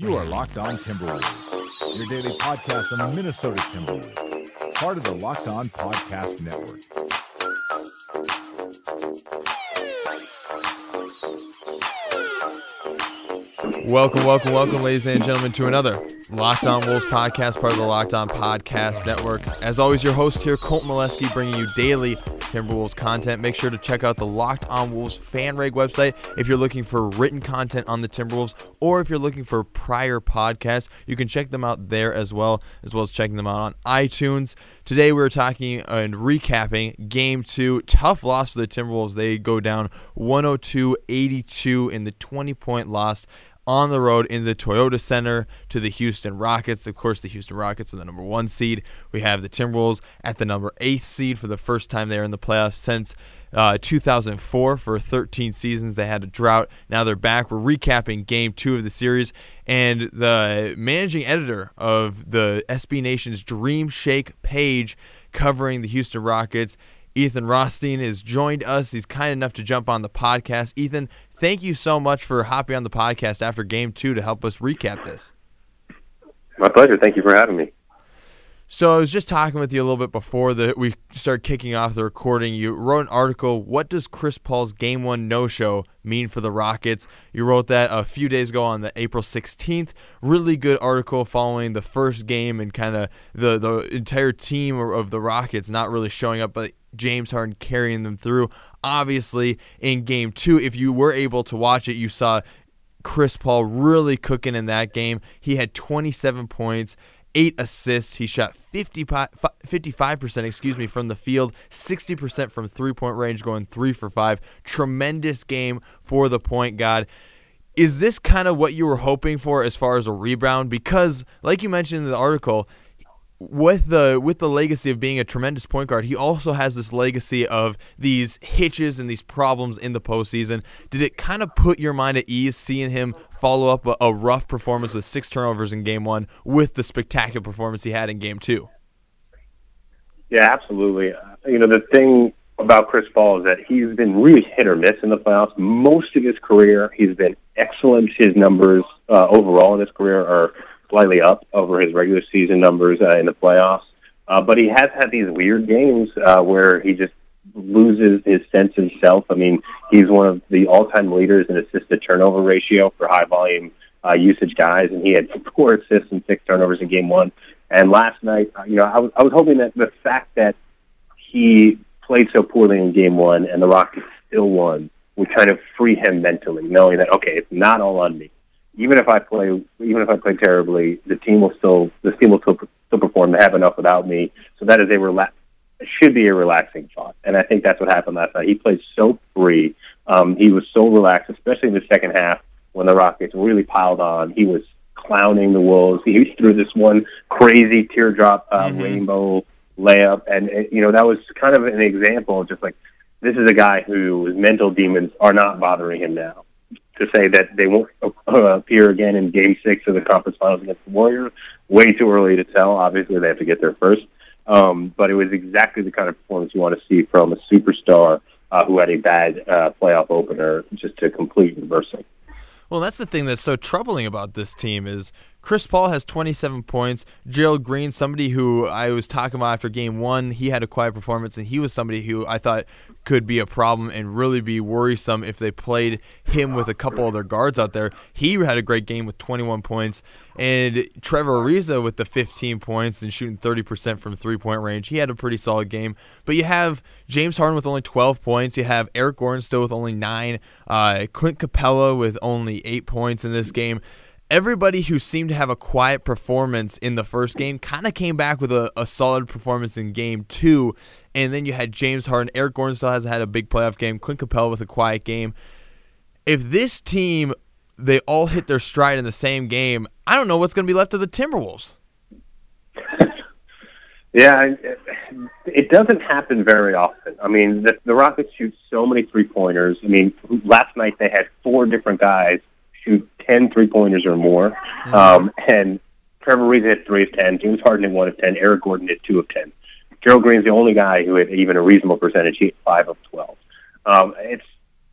You are Locked On Timberwolves, your daily podcast on the Minnesota Timberwolves, part of the Locked On Podcast Network. Welcome, welcome, welcome, ladies and gentlemen, to another Locked On Wolves podcast, part of the Locked On Podcast Network. As always, your host here, Colt Molesky, bringing you daily Timberwolves content. Make sure to check out the Locked On Wolves FanRag website if you're looking for written content on the Timberwolves, or if you're looking for prior podcasts, you can check them out there as well, as well as checking them out on iTunes. Today, we're talking and recapping game two. Tough loss for the Timberwolves. They go down 102 82 in the 20 point loss on the road in the Toyota Center to the Houston Rockets. Of course, the Houston Rockets are the number one seed. We have the Timberwolves at the number eight seed for the first time there in the playoffs since uh, 2004 for 13 seasons. They had a drought. Now they're back. We're recapping game two of the series. And the managing editor of the SB Nation's Dream Shake page covering the Houston Rockets Ethan Rothstein has joined us. He's kind enough to jump on the podcast. Ethan, thank you so much for hopping on the podcast after game two to help us recap this. My pleasure. Thank you for having me. So I was just talking with you a little bit before that we started kicking off the recording. You wrote an article. What does Chris Paul's Game One no-show mean for the Rockets? You wrote that a few days ago on the April 16th. Really good article following the first game and kind of the the entire team of the Rockets not really showing up, but James Harden carrying them through. Obviously, in Game Two, if you were able to watch it, you saw Chris Paul really cooking in that game. He had 27 points eight assists. He shot 55 percent, excuse me, from the field, 60 percent from three point range, going three for five. Tremendous game for the point guard. Is this kind of what you were hoping for as far as a rebound? Because, like you mentioned in the article, with the with the legacy of being a tremendous point guard, he also has this legacy of these hitches and these problems in the postseason. Did it kind of put your mind at ease seeing him follow up a, a rough performance with six turnovers in game one with the spectacular performance he had in game two? Yeah, absolutely. You know, the thing about Chris Paul is that he's been really hit or miss in the playoffs. Most of his career, he's been excellent. His numbers uh, overall in his career are slightly up over his regular season numbers uh, in the playoffs. Uh, but he has had these weird games uh, where he just loses his sense of self. I mean, he's one of the all-time leaders in assist to turnover ratio for high volume uh, usage guys, and he had four assists and six turnovers in game one. And last night, uh, you know, I was, I was hoping that the fact that he played so poorly in game one and the Rockets still won would kind of free him mentally, knowing that okay, it's not all on me even if I play, even if I play terribly, the team will still, the team will still, still perform. They have enough without me, so that is a relax, should be a relaxing thought. And I think that's what happened last night. He played so free. Um, he was so relaxed, especially in the second half when the Rockets really piled on. He was clowning the Wolves. He threw this one crazy teardrop uh, mm-hmm. rainbow layup, and you know that was kind of an example of just like this is a guy whose mental demons are not bothering him now to say that they won't uh, appear again in Game Six of the conference finals against the Warriors. Way too early to tell. Obviously, they have to get there first. Um, but it was exactly the kind of performance you want to see from a superstar uh, who had a bad uh, playoff opener, just to complete reversing. Well, that's the thing that's so troubling about this team is Chris Paul has 27 points. Gerald Green, somebody who I was talking about after game one, he had a quiet performance, and he was somebody who I thought could be a problem and really be worrisome if they played him with a couple other guards out there. He had a great game with 21 points, and Trevor Ariza with the 15 points and shooting 30% from three point range. He had a pretty solid game. But you have James Harden with only 12 points. You have Eric Gordon still with only nine. Uh, Clint Capela with only eight points in this game everybody who seemed to have a quiet performance in the first game kind of came back with a, a, solid performance in game two. And then you had James Harden. Eric Gordon still hasn't had a big playoff game. Clint Capela with a quiet game. If this team, they all hit their stride in the same game, I don't know what's going to be left of the Timberwolves. yeah, it doesn't happen very often. I mean, the, the Rockets shoot so many three pointers. I mean, last night they had four different guys 10 three pointers or more. Mm-hmm. Um, and Trevor Ariza hit three of 10. James Harden hit one of 10. Eric Gordon hit two of 10. Gerald Green's the only guy who hit even a reasonable percentage. He hit five of 12. Um, it's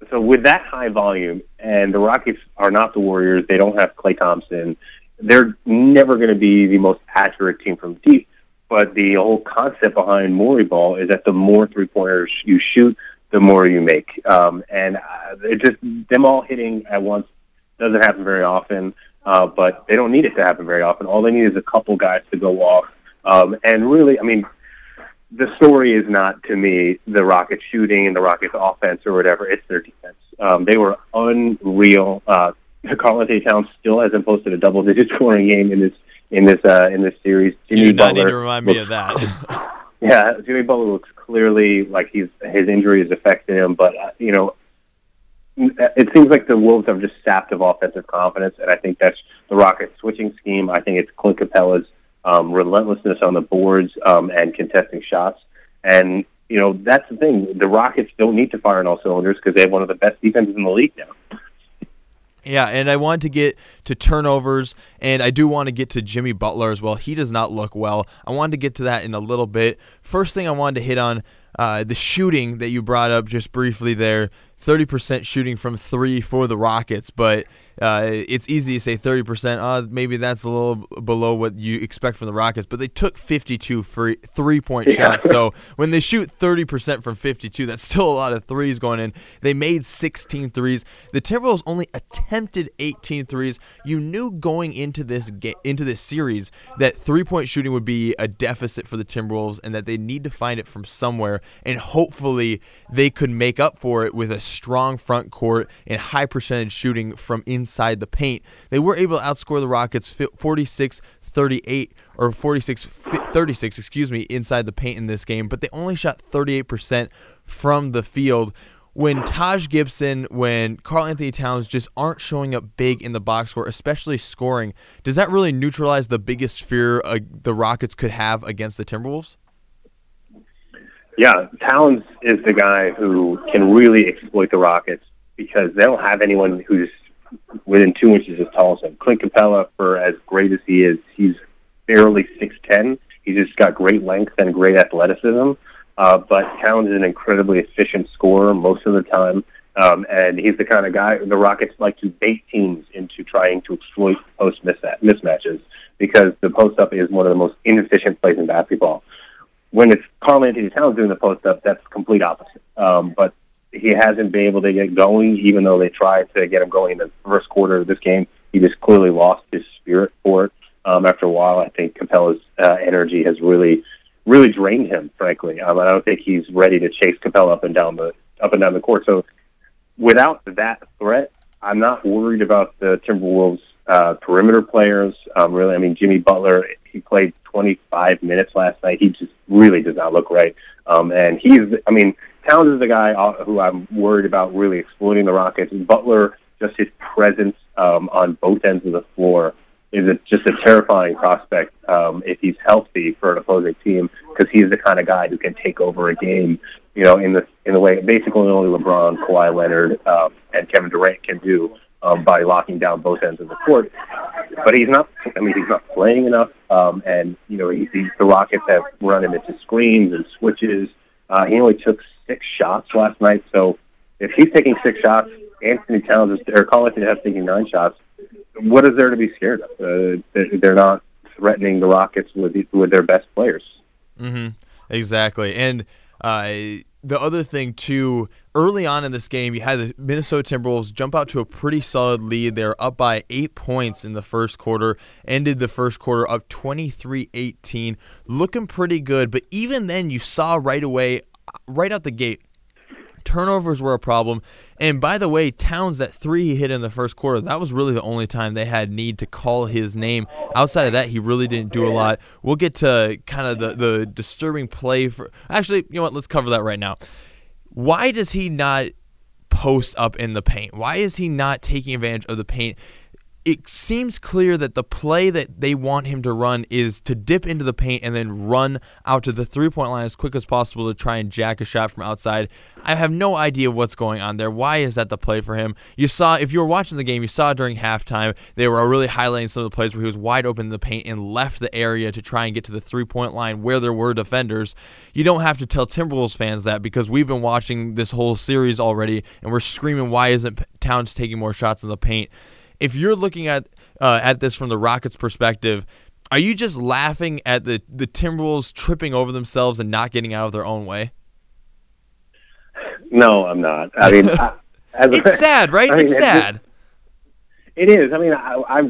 so with that high volume, and the Rockets are not the Warriors. They don't have Klay Thompson. they're never going to be the most accurate team from deep. But the whole concept behind Morey ball is that the more three pointers you shoot, the more you make. Um, and uh, it just them all hitting at once doesn't happen very often. Uh, but they don't need it to happen very often. All they need is a couple guys to go off. Um, and really, I mean, the story is not to me the Rockets shooting and the Rockets offense or whatever. It's their defense. Um, they were unreal. Uh, Karl-Anthony Towns still hasn't posted a double-digit scoring game in this in this uh, in this series. Jimmy you do not Butler need to remind me of that. yeah, Jimmy Butler looks clearly like he's his injury is affecting him, but uh, you know. It seems like the Wolves have just sapped of offensive confidence, and I think that's the Rockets' switching scheme. I think it's Clint Capela's um, relentlessness on the boards um, and contesting shots. And you know that's the thing. The Rockets don't need to fire on all cylinders because they have one of the best defenses in the league now. Yeah, and I want to get to turnovers, and I do want to get to Jimmy Butler as well. He does not look well. I wanted to get to that in a little bit. First thing I wanted to hit on uh, the shooting that you brought up just briefly there. 30% shooting from three for the Rockets, but uh, it's easy to say 30%. Uh, maybe that's a little below what you expect from the Rockets, but they took 52 free three point yeah. shots. So when they shoot 30% from 52, that's still a lot of threes going in. They made 16 threes. The Timberwolves only attempted 18 threes. You knew going into this ga- into this series that three point shooting would be a deficit for the Timberwolves and that they need to find it from somewhere. And hopefully they could make up for it with a strong front court and high percentage shooting from inside the paint. They were able to outscore the Rockets 46 38 or 46 36, excuse me, inside the paint in this game, but they only shot 38% from the field. When Taj Gibson, when Karl-Anthony Towns just aren't showing up big in the box score, especially scoring, does that really neutralize the biggest fear uh, the Rockets could have against the Timberwolves? Yeah, Towns is the guy who can really exploit the Rockets because they don't have anyone who's within two inches as tall as him. Clint Capela, for as great as he is, he's barely six ten. He's just got great length and great athleticism. Uh, but Towns is an incredibly efficient scorer most of the time. Um, and he's the kind of guy the Rockets like to bait teams into trying to exploit post mismatches because the post up is one of the most inefficient plays in basketball. When it's Karl-Anthony Towns doing the post up, that's complete opposite. Um, but he hasn't been able to get going, even though they tried to get him going in the first quarter of this game. He just clearly lost his spirit for it. Um, after a while, I think Capela's uh, energy has really, really drained him. Frankly, um, I don't think he's ready to chase Capela up and down the up and down the court. So, without that threat, I'm not worried about the Timberwolves uh, perimeter players. Um, really, I mean, Jimmy Butler, he played 25 minutes last night. He just really does not look right. Um, and he's, I mean, Towns is the guy uh, who I'm worried about really exploiting the Rockets. Butler, just his presence um, on both ends of the floor is a, just a terrifying prospect um, if he's healthy for an opposing team because he's the kind of guy who can take over a game, you know, in the in the way basically only LeBron, Kawhi Leonard, um, and Kevin Durant can do um, by locking down both ends of the court. But he's not. I mean, he's not playing enough, um, and you know, he, he, the Rockets have run him into screens and switches. Uh, he only took six shots last night. So if he's taking six shots, Anthony Towns is, or Collington has taking nine shots. What is there to be scared of? Uh, they're not threatening the Rockets with with their best players. Mm-hmm. Exactly, and uh, the other thing too, early on in this game, you had the Minnesota Timberwolves jump out to a pretty solid lead. They're up by eight points in the first quarter, ended the first quarter up 23-18, looking pretty good. But even then, you saw right away right out the gate, turnovers were a problem. And by the way, Towns, that three he hit in the first quarter, that was really the only time they had need to call his name. Outside of that, he really didn't do a lot. We'll get to kind of the, the disturbing play for. Actually, you know what? Let's cover that right now. Why does he not post up in the paint? Why is he not taking advantage of the paint? It seems clear that the play that they want him to run is to dip into the paint and then run out to the three point line as quick as possible to try and jack a shot from outside. I have no idea what's going on there. Why is that the play for him? You saw, if you were watching the game, you saw during halftime, they were really highlighting some of the plays where he was wide open in the paint and left the area to try and get to the three point line where there were defenders. You don't have to tell Timberwolves fans that because we've been watching this whole series already and we're screaming, why isn't Towns taking more shots in the paint? If you're looking at uh, at this from the Rockets' perspective. Are you just laughing at the the Timberwolves tripping over themselves and not getting out of their own way? No, I'm not. I mean, I, it's sad, right? I mean, it's sad. It is. I mean, I, I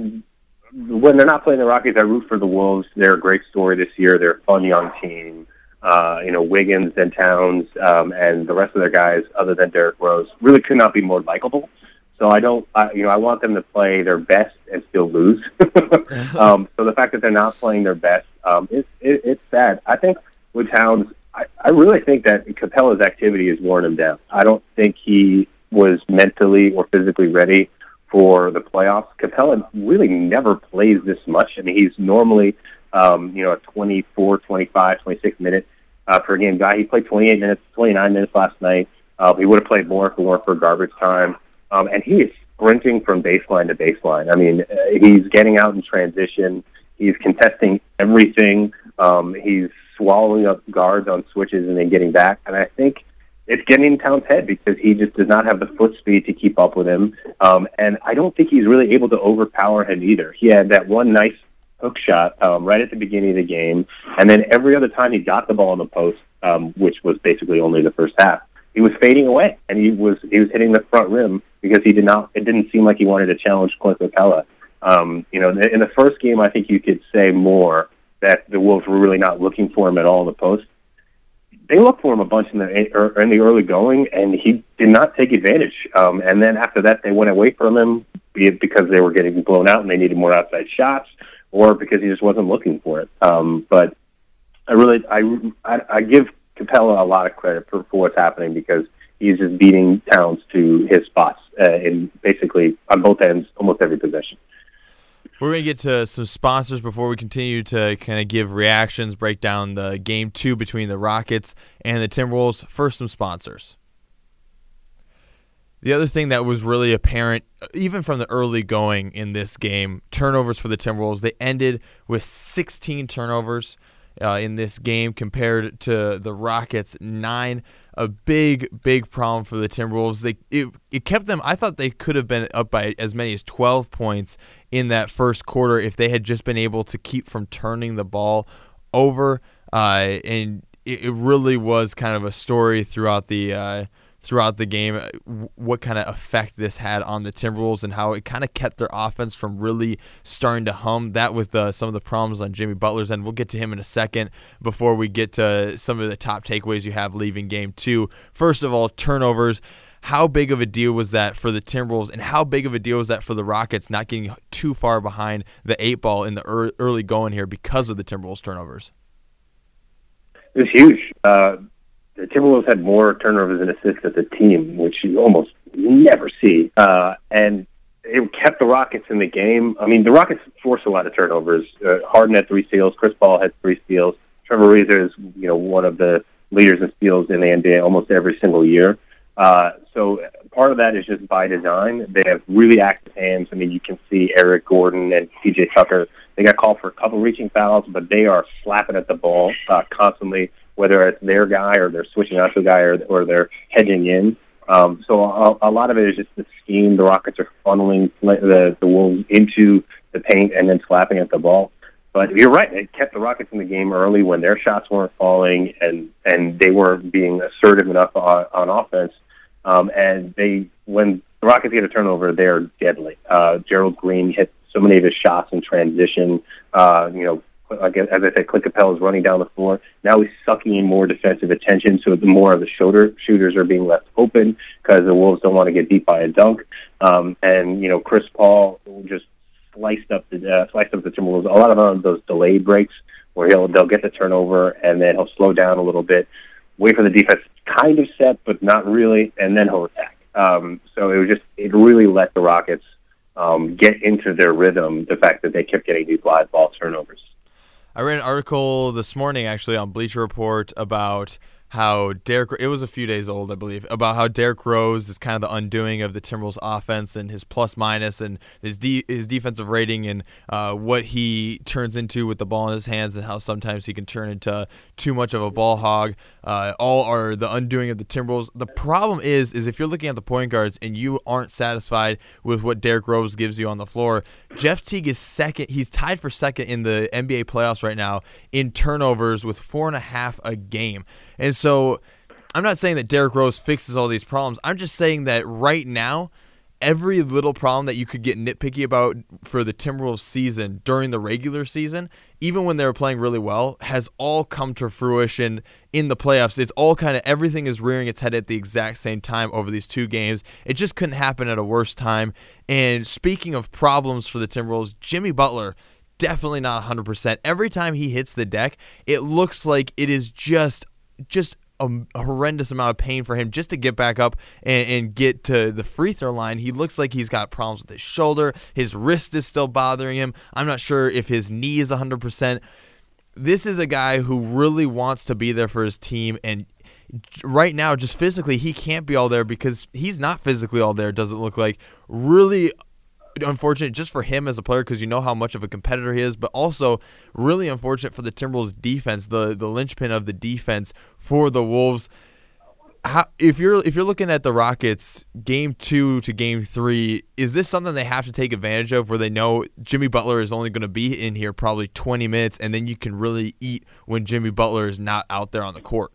when they're not playing the Rockets, I root for the Wolves. They're a great story this year. They're a fun young team. Uh, you know, Wiggins and Towns um, and the rest of their guys, other than Derrick Rose, really could not be more likable. So I don't, I, you know, I want them to play their best and still lose. um, so the fact that they're not playing their best, um, it, it, it's sad. I think with Towns, I, I really think that Capela's activity has worn him down. I don't think he was mentally or physically ready for the playoffs. Capella really never plays this much. I mean, he's normally, um, you know, a 24, 25, 26 minute uh, per game guy. He played 28 minutes, 29 minutes last night. Uh, he would have played more if it weren't for garbage time. Um, and he is sprinting from baseline to baseline. I mean, uh, he's getting out in transition. He's contesting everything. Um, he's swallowing up guards on switches and then getting back. And I think it's getting in Towns' head because he just does not have the foot speed to keep up with him. Um, and I don't think he's really able to overpower him either. He had that one nice hook shot um, right at the beginning of the game, and then every other time he got the ball in the post, um, which was basically only the first half, he was fading away, and he was he was hitting the front rim because he did not. It didn't seem like he wanted to challenge Clint Capela. Um, you know, in the first game, I think you could say more that the Wolves were really not looking for him at all in the post they looked for him a bunch in the er, in the early going, and he did not take advantage. Um, and then after that, they went away from him, be it because they were getting blown out and they needed more outside shots, or because he just wasn't looking for it. Um, but I really, I, I, I give Capela a lot of credit for, for what's happening because he's just beating Towns to his spots uh, in basically on both ends, almost every possession. We're going to get to some sponsors before we continue to kind of give reactions, break down the game two between the Rockets and the Timberwolves. First, some sponsors. The other thing that was really apparent, even from the early going in this game, turnovers for the Timberwolves. They ended with 16 turnovers uh, in this game compared to the Rockets' nine a big, big problem for the Timberwolves. They it, it kept them. I thought they could have been up by as many as 12 points in that first quarter if they had just been able to keep from turning the ball over. Uh, and it, it, really was kind of a story throughout the. Throughout the game, uh, what kind of effect this had on the Timberwolves and how it kind of kept their offense from really starting to hum. That with uh, some of the problems on Jimmy Butler's end. We'll get to him in a second before we get to some of the top takeaways you have leaving game two. First of all, turnovers. How big of a deal was that for the Timberwolves, and how big of a deal was that for the Rockets not getting too far behind the eight ball in the early going here because of the Timberwolves turnovers? It was huge. Uh, the Timberwolves had more turnovers and assists as a team, which you almost never see. Uh, and it kept the Rockets in the game. I mean, the Rockets forced a lot of turnovers. Uh, Harden had three steals. Chris Paul had three steals. Trevor Ariza is, you know, one of the leaders in steals in the NBA almost every single year. Uh, so part of that is just by design. They have really active hands. I mean, you can see Eric Gordon and PJ Tucker. They got called for a couple reaching fouls, but they are slapping at the ball uh, constantly whether it's their guy or they're switching out to a guy or, or they're hedging in. Um, so a, a lot of it is just the scheme. The Rockets are funneling the, the Wolves into the paint and then slapping at the ball. But you're right; it kept the Rockets in the game early when their shots weren't falling and and they weren't being assertive enough on, on offense. Um, and they, when the Rockets get a turnover, they're deadly. Uh, Gerald Green hit so many of his shots in transition. Uh, you know, like as I said, Clint Capela is running down the floor. Now he's sucking in more defensive attention, so the more of the shoulder shooters are being left open because the Wolves don't want to get beat by a dunk. Um, and you know, Chris Paul just sliced up the uh, sliced up the Timberwolves. A lot of those delayed breaks where he'll they'll get the turnover and then he'll slow down a little bit, wait for the defense kind of set but not really, and then he'll attack. Um, so it was just it really let the Rockets um, get into their rhythm. The fact that they kept getting these live ball turnovers. I read an article this morning actually on Bleacher Report about how Derek it was a few days old, I believe, about how Derrick Rose is kind of the undoing of the Timberwolves offense and his plus minus and his de- his defensive rating and uh, what he turns into with the ball in his hands and how sometimes he can turn into too much of a ball hog. Uh, all are the undoing of the Timberwolves. The problem is, is if you're looking at the point guards and you aren't satisfied with what Derrick Rose gives you on the floor, Jeff Teague is second. He's tied for second in the NBA playoffs right now in turnovers with four and a half a game. And so I'm not saying that Derrick Rose fixes all these problems. I'm just saying that right now, every little problem that you could get nitpicky about for the Timberwolves season during the regular season, even when they were playing really well, has all come to fruition in the playoffs. It's all kind of everything is rearing its head at the exact same time over these two games. It just couldn't happen at a worse time. And speaking of problems for the Timberwolves, Jimmy Butler definitely not 100%. Every time he hits the deck, it looks like it is just just a, horrendous amount of pain for him just to get back up and, and, get to the free throw line. He looks like he's got problems with his shoulder. His wrist is still bothering him. I'm not sure if his knee is 100%. This is a guy who really wants to be there for his team and right now just physically he can't be all there because he's not physically all there doesn't look like really unfortunate just for him as a player because you know how much of a competitor he is, but also really unfortunate for the Timberwolves defense, the the linchpin of the defense for the Wolves. How, if you're if you're looking at the Rockets game two to game three, is this something they have to take advantage of where they know Jimmy Butler is only going to be in here probably 20 minutes and then you can really eat when Jimmy Butler is not out there on the court?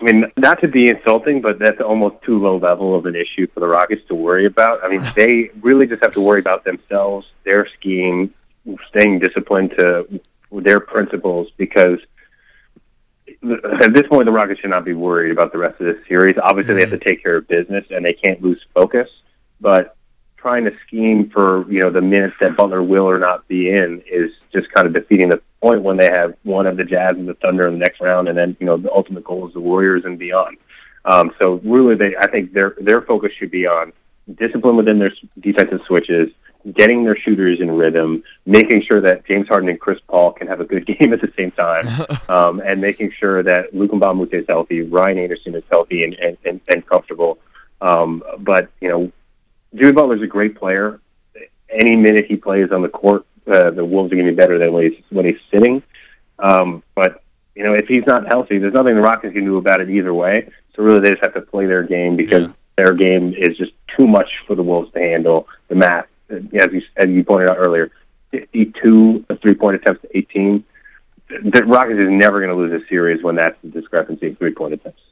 I mean, not to be insulting, but that's almost too low level of an issue for the Rockets to worry about. I mean, they really just have to worry about themselves, their scheme, staying disciplined to their principles because at this point the Rockets should not be worried about the rest of this series. Obviously, mm-hmm. they have to mm-hmm. take care of business and they can't lose focus, but trying to scheme for you know the minutes that Butler will or not be in is just kind of defeating the point when they have one of the Jazz and the Thunder in the next round, and then you know the ultimate goal is the Warriors and beyond. Um, so really, they I think their their focus should be on discipline within their defensive switches, getting their shooters in rhythm, making sure that James Harden and Chris Paul can have a good game at the same time, um, and making sure that a Moute is healthy, Ryan Anderson is healthy and and, and, and comfortable. Um, but you know, Jimmy Butler's a great player. Any minute he plays on the court, uh, the Wolves are going to be better than when he's when he's sitting. Um, but you know, if he's not healthy, there's nothing the Rockets can do about it either way. So really, they just have to play their game because yeah. their game is just too much for the Wolves to handle. The math, as you as you pointed out earlier, 52 three-point attempts to 18. The Rockets is never going to lose a series when that's the discrepancy of three-point attempts.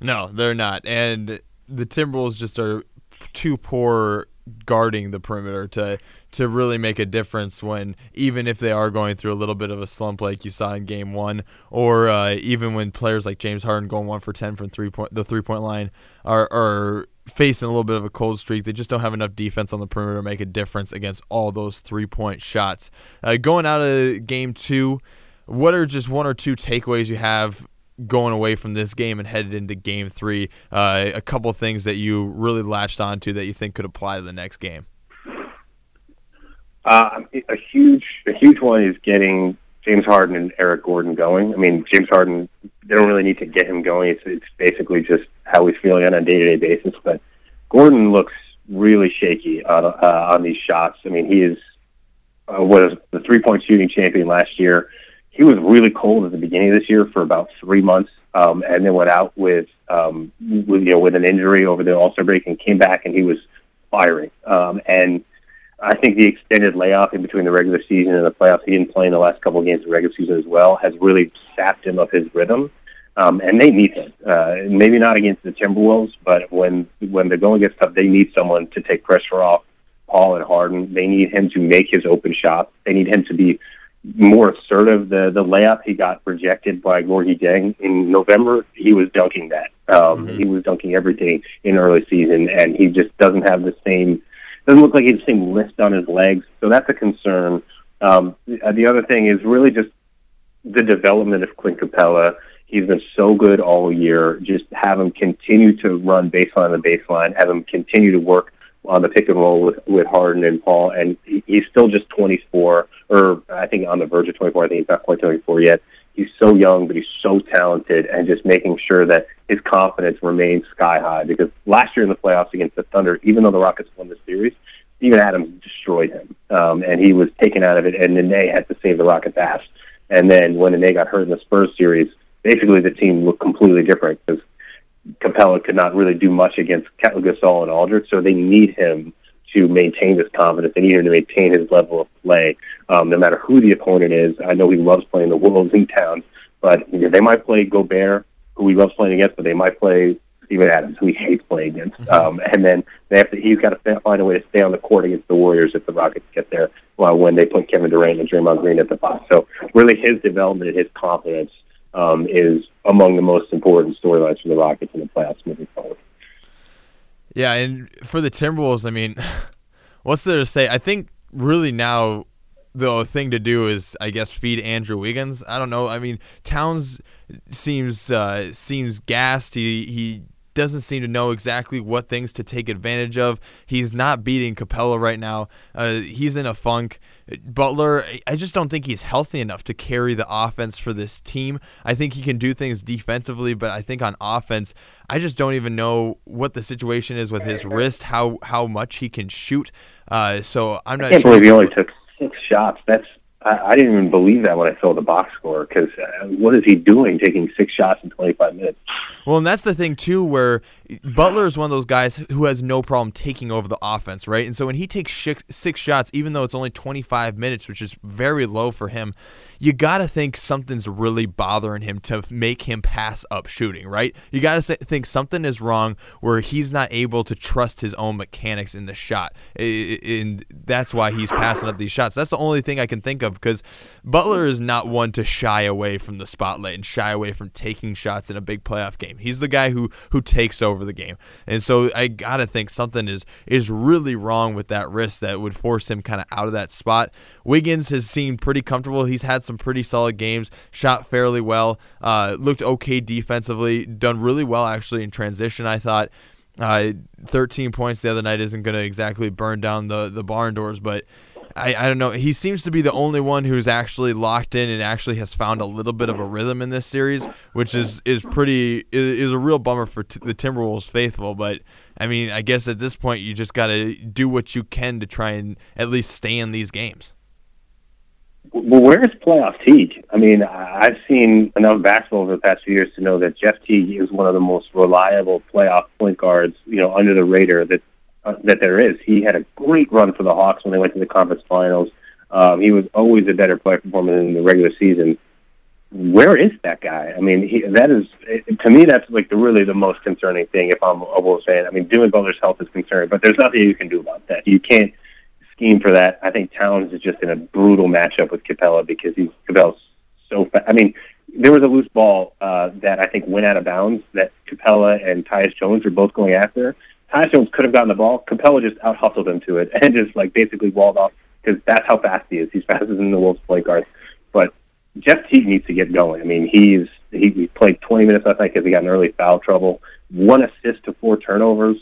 No, they're not, and the Timberwolves just are too poor guarding the perimeter to to really make a difference when even if they are going through a little bit of a slump like you saw in game one or uh, even when players like James Harden going one for 10 from three point the three point line are, are facing a little bit of a cold streak they just don't have enough defense on the perimeter to make a difference against all those three point shots. Uh, going out of game two what are just one or two takeaways you have going away from this game and headed into game three? Uh, a couple things that you really latched onto that you think could apply to the next game? Uh, a huge, a huge one is getting James Harden and Eric Gordon going. I mean, James Harden, they don't really need to get him going. It's, it's basically just how he's feeling on a day-to-day basis. But Gordon looks really shaky on, uh, on these shots. I mean, he is uh, was the three-point shooting champion last year he was really cold at the beginning of this year for about three months, um, and then went out with, um, with you know with an injury over the All Star break and came back and he was firing. Um, and I think the extended layoff in between the regular season and the playoffs, he didn't play in the last couple of games of the regular season as well, has really sapped him of his rhythm. Um, and they need him. Uh, maybe not against the Timberwolves, but when when they're going against tough, they need someone to take pressure off Paul and Harden. They need him to make his open shots. They need him to be more assertive. The the layup he got rejected by Gorgui Dieng in November, he was dunking that. Um, mm-hmm. He was dunking everything in early season, and he just doesn't have the same. Doesn't look like he has the same lift on his legs, so that's a concern. Um, the other thing is really just the development of Clint Capela. He's been so good all year. Just have him continue to run baseline the baseline. Have him continue to work on the pick and roll with with Harden and Paul, and he's still just 24, or I think on the verge of 24. I think he's not quite 24 yet. He's so young, but he's so talented, and just making sure that his confidence remains sky high. Because last year in the playoffs against the Thunder, even though the Rockets won the series, Steven Adams destroyed him, um, and he was taken out of it, and Nene had to save the Rockets' ass. And then when Nene got hurt in the Spurs series, basically the team looked completely different because Capela could not really do much against Gasol and Aldridge, so they need him to maintain his confidence. They need him to maintain his level of play, um, no matter who the opponent is. I know he loves playing the Wolves in town, but you know, they might play Gobert, who he loves playing against, but they might play Steven Adams, who he hates playing against. Mm-hmm. Um, and then they have to, he's got to find a way to stay on the court against the Warriors if the Rockets get there well, when they put Kevin Durant and Draymond Green at the box. So really his development and his confidence um, is among the most important storylines for the Rockets in the playoffs moving forward. Yeah, and for the Timberwolves, I mean, what's there to say? I think really now the thing to do is, I guess, feed Andrew Wiggins. I don't know. I mean, Towns seems uh, seems gassed. He he doesn't seem to know exactly what things to take advantage of. He's not beating Capela right now. Uh, he's in a funk. Butler, I just don't think he's healthy enough to carry the offense for this team. I think he can do things defensively, but I think on offense, I just don't even know what the situation is with his wrist, how how much he can shoot. Uh, so I'm not. I can't sure believe he only took six shots. That's I, didn't even believe that when I saw the box score because uh, what is he doing taking six shots in 25 minutes? Well, and that's the thing too, where Butler is one of those guys who has no problem taking over the offense, right? And so when he takes six shots, even though it's only 25 minutes, which is very low for him, you got to think something's really bothering him to make him pass up shooting, right? You got to think something is wrong where he's not able to trust his own mechanics in the shot. And that's why he's passing up these shots. That's the only thing I can think of because Butler is not one to shy away from the spotlight and shy away from taking shots in a big playoff game. He's the guy who who takes over the game. And so I got to think something is is really wrong with that wrist that would force him kind of out of that spot. Wiggins has seemed pretty comfortable. He's had some pretty solid games, shot fairly well, uh, looked okay defensively, done really well actually in transition. I thought. Uh, 13 points the other night isn't going to exactly burn down the, the barn doors, but I, I don't know. He seems to be the only one who's actually locked in and actually has found a little bit of a rhythm in this series, which is is pretty is, a real bummer for t- the Timberwolves faithful. But I mean, I guess at this point you just got to do what you can to try and at least stay in these games. Well, where is playoff Teague? I mean, I've seen enough basketball over the past few years to know that Jeff Teague is one of the most reliable playoff point guards, you know, under the radar that that there is. He had a great run for the Hawks when they went to the conference finals. Um, he was always a better player performer than in the regular season. Where is that guy? I mean, he, that is to me that's like the really the most concerning thing. If I'm a Wolves fan, I mean, Jimmy Butler's health is concerning, but there's nothing you can do about that. You can't scheme for that. I think Towns is just in a brutal matchup with Capela because he's Capela's so fast. I mean, there was a loose ball uh, that I think went out of bounds that Capela and Tyus Jones were both going after. Tyus could have gotten the ball. Capela just out hustled him to it and just like basically walled off because that's how fast he is. He's faster than the Wolves point guard. But Jeff Teague needs to get going. I mean, he's he, he played 20 minutes last night because he got an early foul trouble. One assist to four turnovers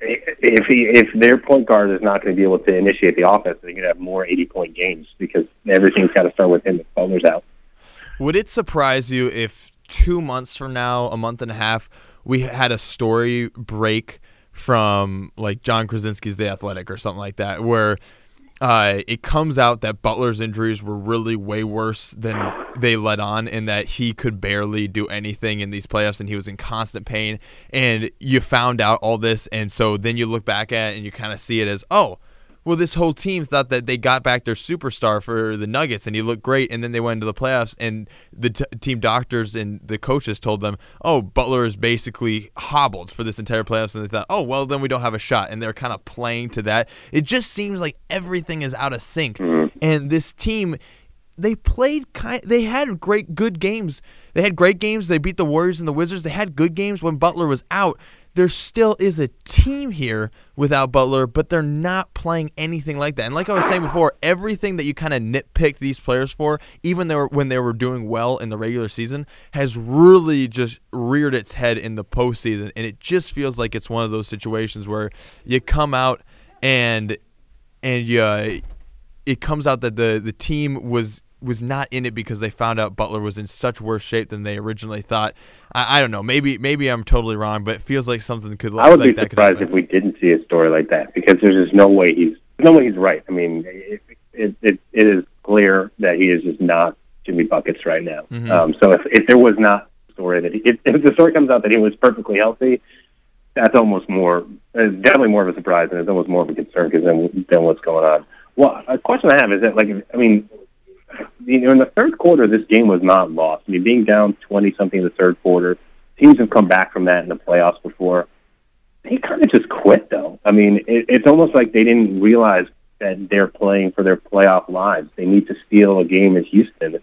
if he if their point guard is not going to be able to initiate the offense, they're going to have more eighty point games because everything's got to start with him if Butler's out. Would it surprise you if two months from now, a month and a half, we had a story break from like Jon Krawczynski's The Athletic or something like that, where uh, it comes out that Butler's injuries were really way worse than they let on, and that he could barely do anything in these playoffs, and he was in constant pain. And you found out all this, and so then you look back at it and you kind of see it as, oh, well, this whole team thought that they got back their superstar for the Nuggets and he looked great. And then they went into the playoffs, and the t- team doctors and the coaches told them, oh, Butler is basically hobbled for this entire playoffs. And they thought, oh, well, then we don't have a shot. And they're kind of playing to that. It just seems like everything is out of sync. Mm-hmm. And this team they played kind they had great good games. They had great games. They beat the Warriors and the Wizards. They had good games when Butler was out there still is a team here without Butler, but they're not playing anything like that. And like I was saying before, everything that you kind of nitpicked these players for, even when they were doing well in the regular season, has really just reared its head in the postseason. And it just feels like it's one of those situations where you come out and and you it comes out that the the team was was not in it because they found out Butler was in such worse shape than they originally thought. I, I don't know. Maybe maybe I'm totally wrong, but it feels like something could. I would like be surprised if we didn't see a story like that because there's just no way he's no way he's right. I mean, it it, it, it is clear that he is just not Jimmy buckets right now. Mm-hmm. Um, so if if there was not a story that he, if, if the story comes out that he was perfectly healthy, that's almost more uh, definitely more of a surprise and it's almost more of a concern because then then what's going on. Well, a question I have is that like I mean you know, in the third quarter, this game was not lost. I mean, being down twenty something in the third quarter, teams have come back from that in the playoffs before. They kind of just quit, though. I mean, it, it's almost like they didn't realize that they're playing for their playoff lives. They need to steal a game in Houston.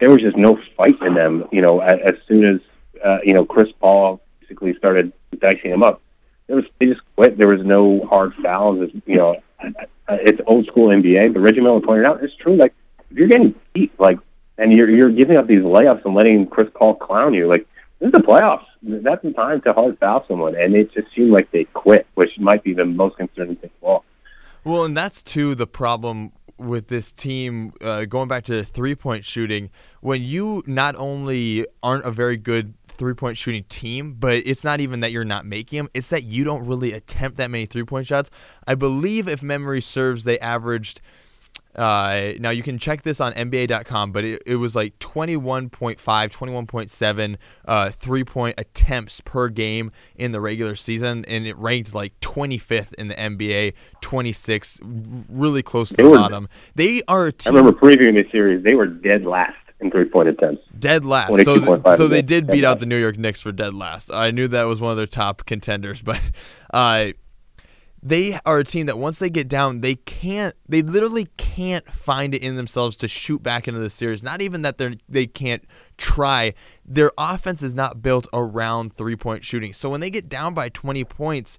There was just no fight in them. You know, as, as soon as uh, you know Chris Paul basically started dicing them up, there was they just quit. There was no hard fouls. It's, you know, it's old school NBA. But Reggie Miller pointed out it's true. Like if you're getting beat, like, and you're you're giving up these layups and letting Chris Paul clown you, like, this is the playoffs. That's the time to hard foul someone, and it just seemed like they quit, which might be the most concerning thing of all. Well, and that's too the problem with this team uh, going back to three point shooting. When you not only aren't a very good three point shooting team, but it's not even that you're not making them, it's that you don't really attempt that many three point shots. I believe, if memory serves, they averaged uh, now you can check this on NBA.com, but it, it was like 21.5, 21.7 uh, three point attempts per game in the regular season, and it ranked like 25th in the NBA, 26, really close to they the were, bottom. They are. I remember previewing this series; they were dead last in three point attempts. Dead last. So, so they did beat out the New York Knicks for dead last. I knew that was one of their top contenders, but. Uh, they are a team that once they get down, they can't, they literally can't find it in themselves to shoot back into the series. Not even that they they can't try. Their offense is not built around three point shooting. So when they get down by 20 points,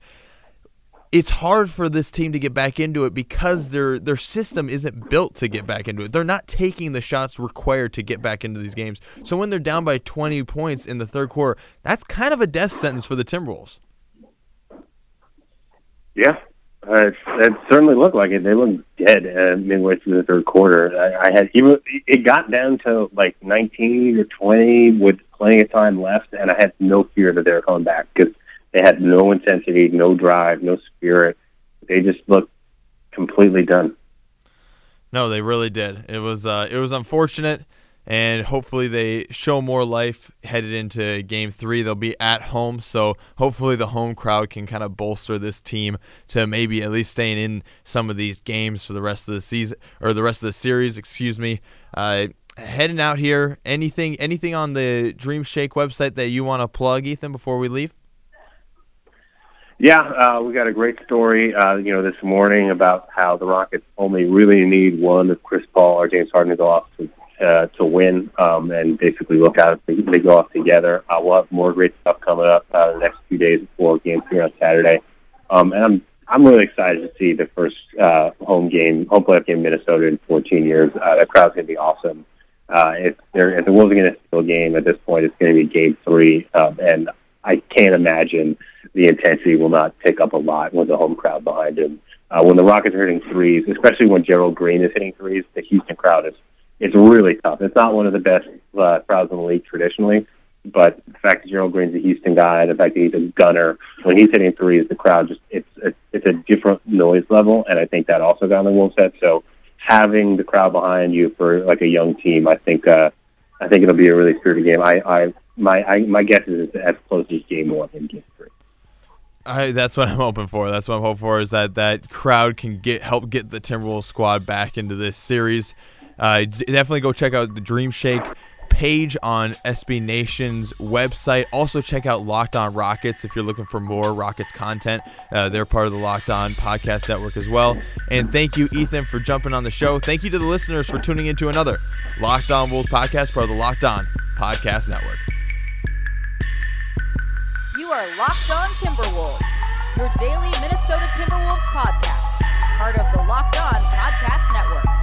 it's hard for this team to get back into it because their their system isn't built to get back into it. They're not taking the shots required to get back into these games. So when they're down by 20 points in the third quarter, that's kind of a death sentence for the Timberwolves. Yeah, uh, it certainly looked like it. They looked dead uh, midway through the third quarter. I, I had even it got down to like 19 or 20 with plenty of time left, and I had no fear that they were coming back because they had no intensity, no drive, no spirit. They just looked completely done. No, they really did. It was uh, it was unfortunate and hopefully they show more life headed into game three. They'll be at home, so hopefully the home crowd can kind of bolster this team to maybe at least staying in some of these games for the rest of the season or the rest of the series. Excuse me. Uh, heading out here, anything anything on the Dream Shake website that you want to plug, Ethan, before we leave? Yeah, uh, we got a great story, uh, you know, this morning about how the Rockets only really need one of Chris Paul or James Harden to go off to uh, to win um, and basically look out if they, go off together. Uh, we'll have more great stuff coming up uh, the next few days before game three on Saturday. Um, and I'm I'm really excited to see the first uh, home game, home playoff game in Minnesota in 14 years. Uh, that crowd's going to be awesome. Uh, if there if the Wolves are going to steal a game at this point, it's going to be game three, um, and I can't imagine the intensity will not pick up a lot with the home crowd behind him. Uh, when the Rockets are hitting threes, especially when Gerald Green is hitting threes, the Houston crowd is it's really tough. It's not one of the best uh, crowds in the league traditionally, but the fact that Gerald Green's a Houston guy, the fact that he's a gunner, when he's hitting threes, the crowd just it's a, it's a different noise level, and I think that also got on the Wolves' head. So having the crowd behind you for like a young team, I think uh, I think it'll be a really spirited game. I, I my I, my guess is it's as close as game one in game three. I, that's what I'm hoping for. That's what I'm hoping for is that that crowd can get help get the Timberwolves squad back into this series. Uh, definitely go check out the Dream Shake page on SB Nation's website. Also, check out Locked On Rockets if you're looking for more Rockets content. Uh, they're part of the Locked On Podcast Network as well. And thank you, Ethan, for jumping on the show. Thank you to the listeners for tuning into another Locked On Wolves podcast, part of the Locked On Podcast Network. You are Locked On Timberwolves, your daily Minnesota Timberwolves podcast, part of the Locked On Podcast Network.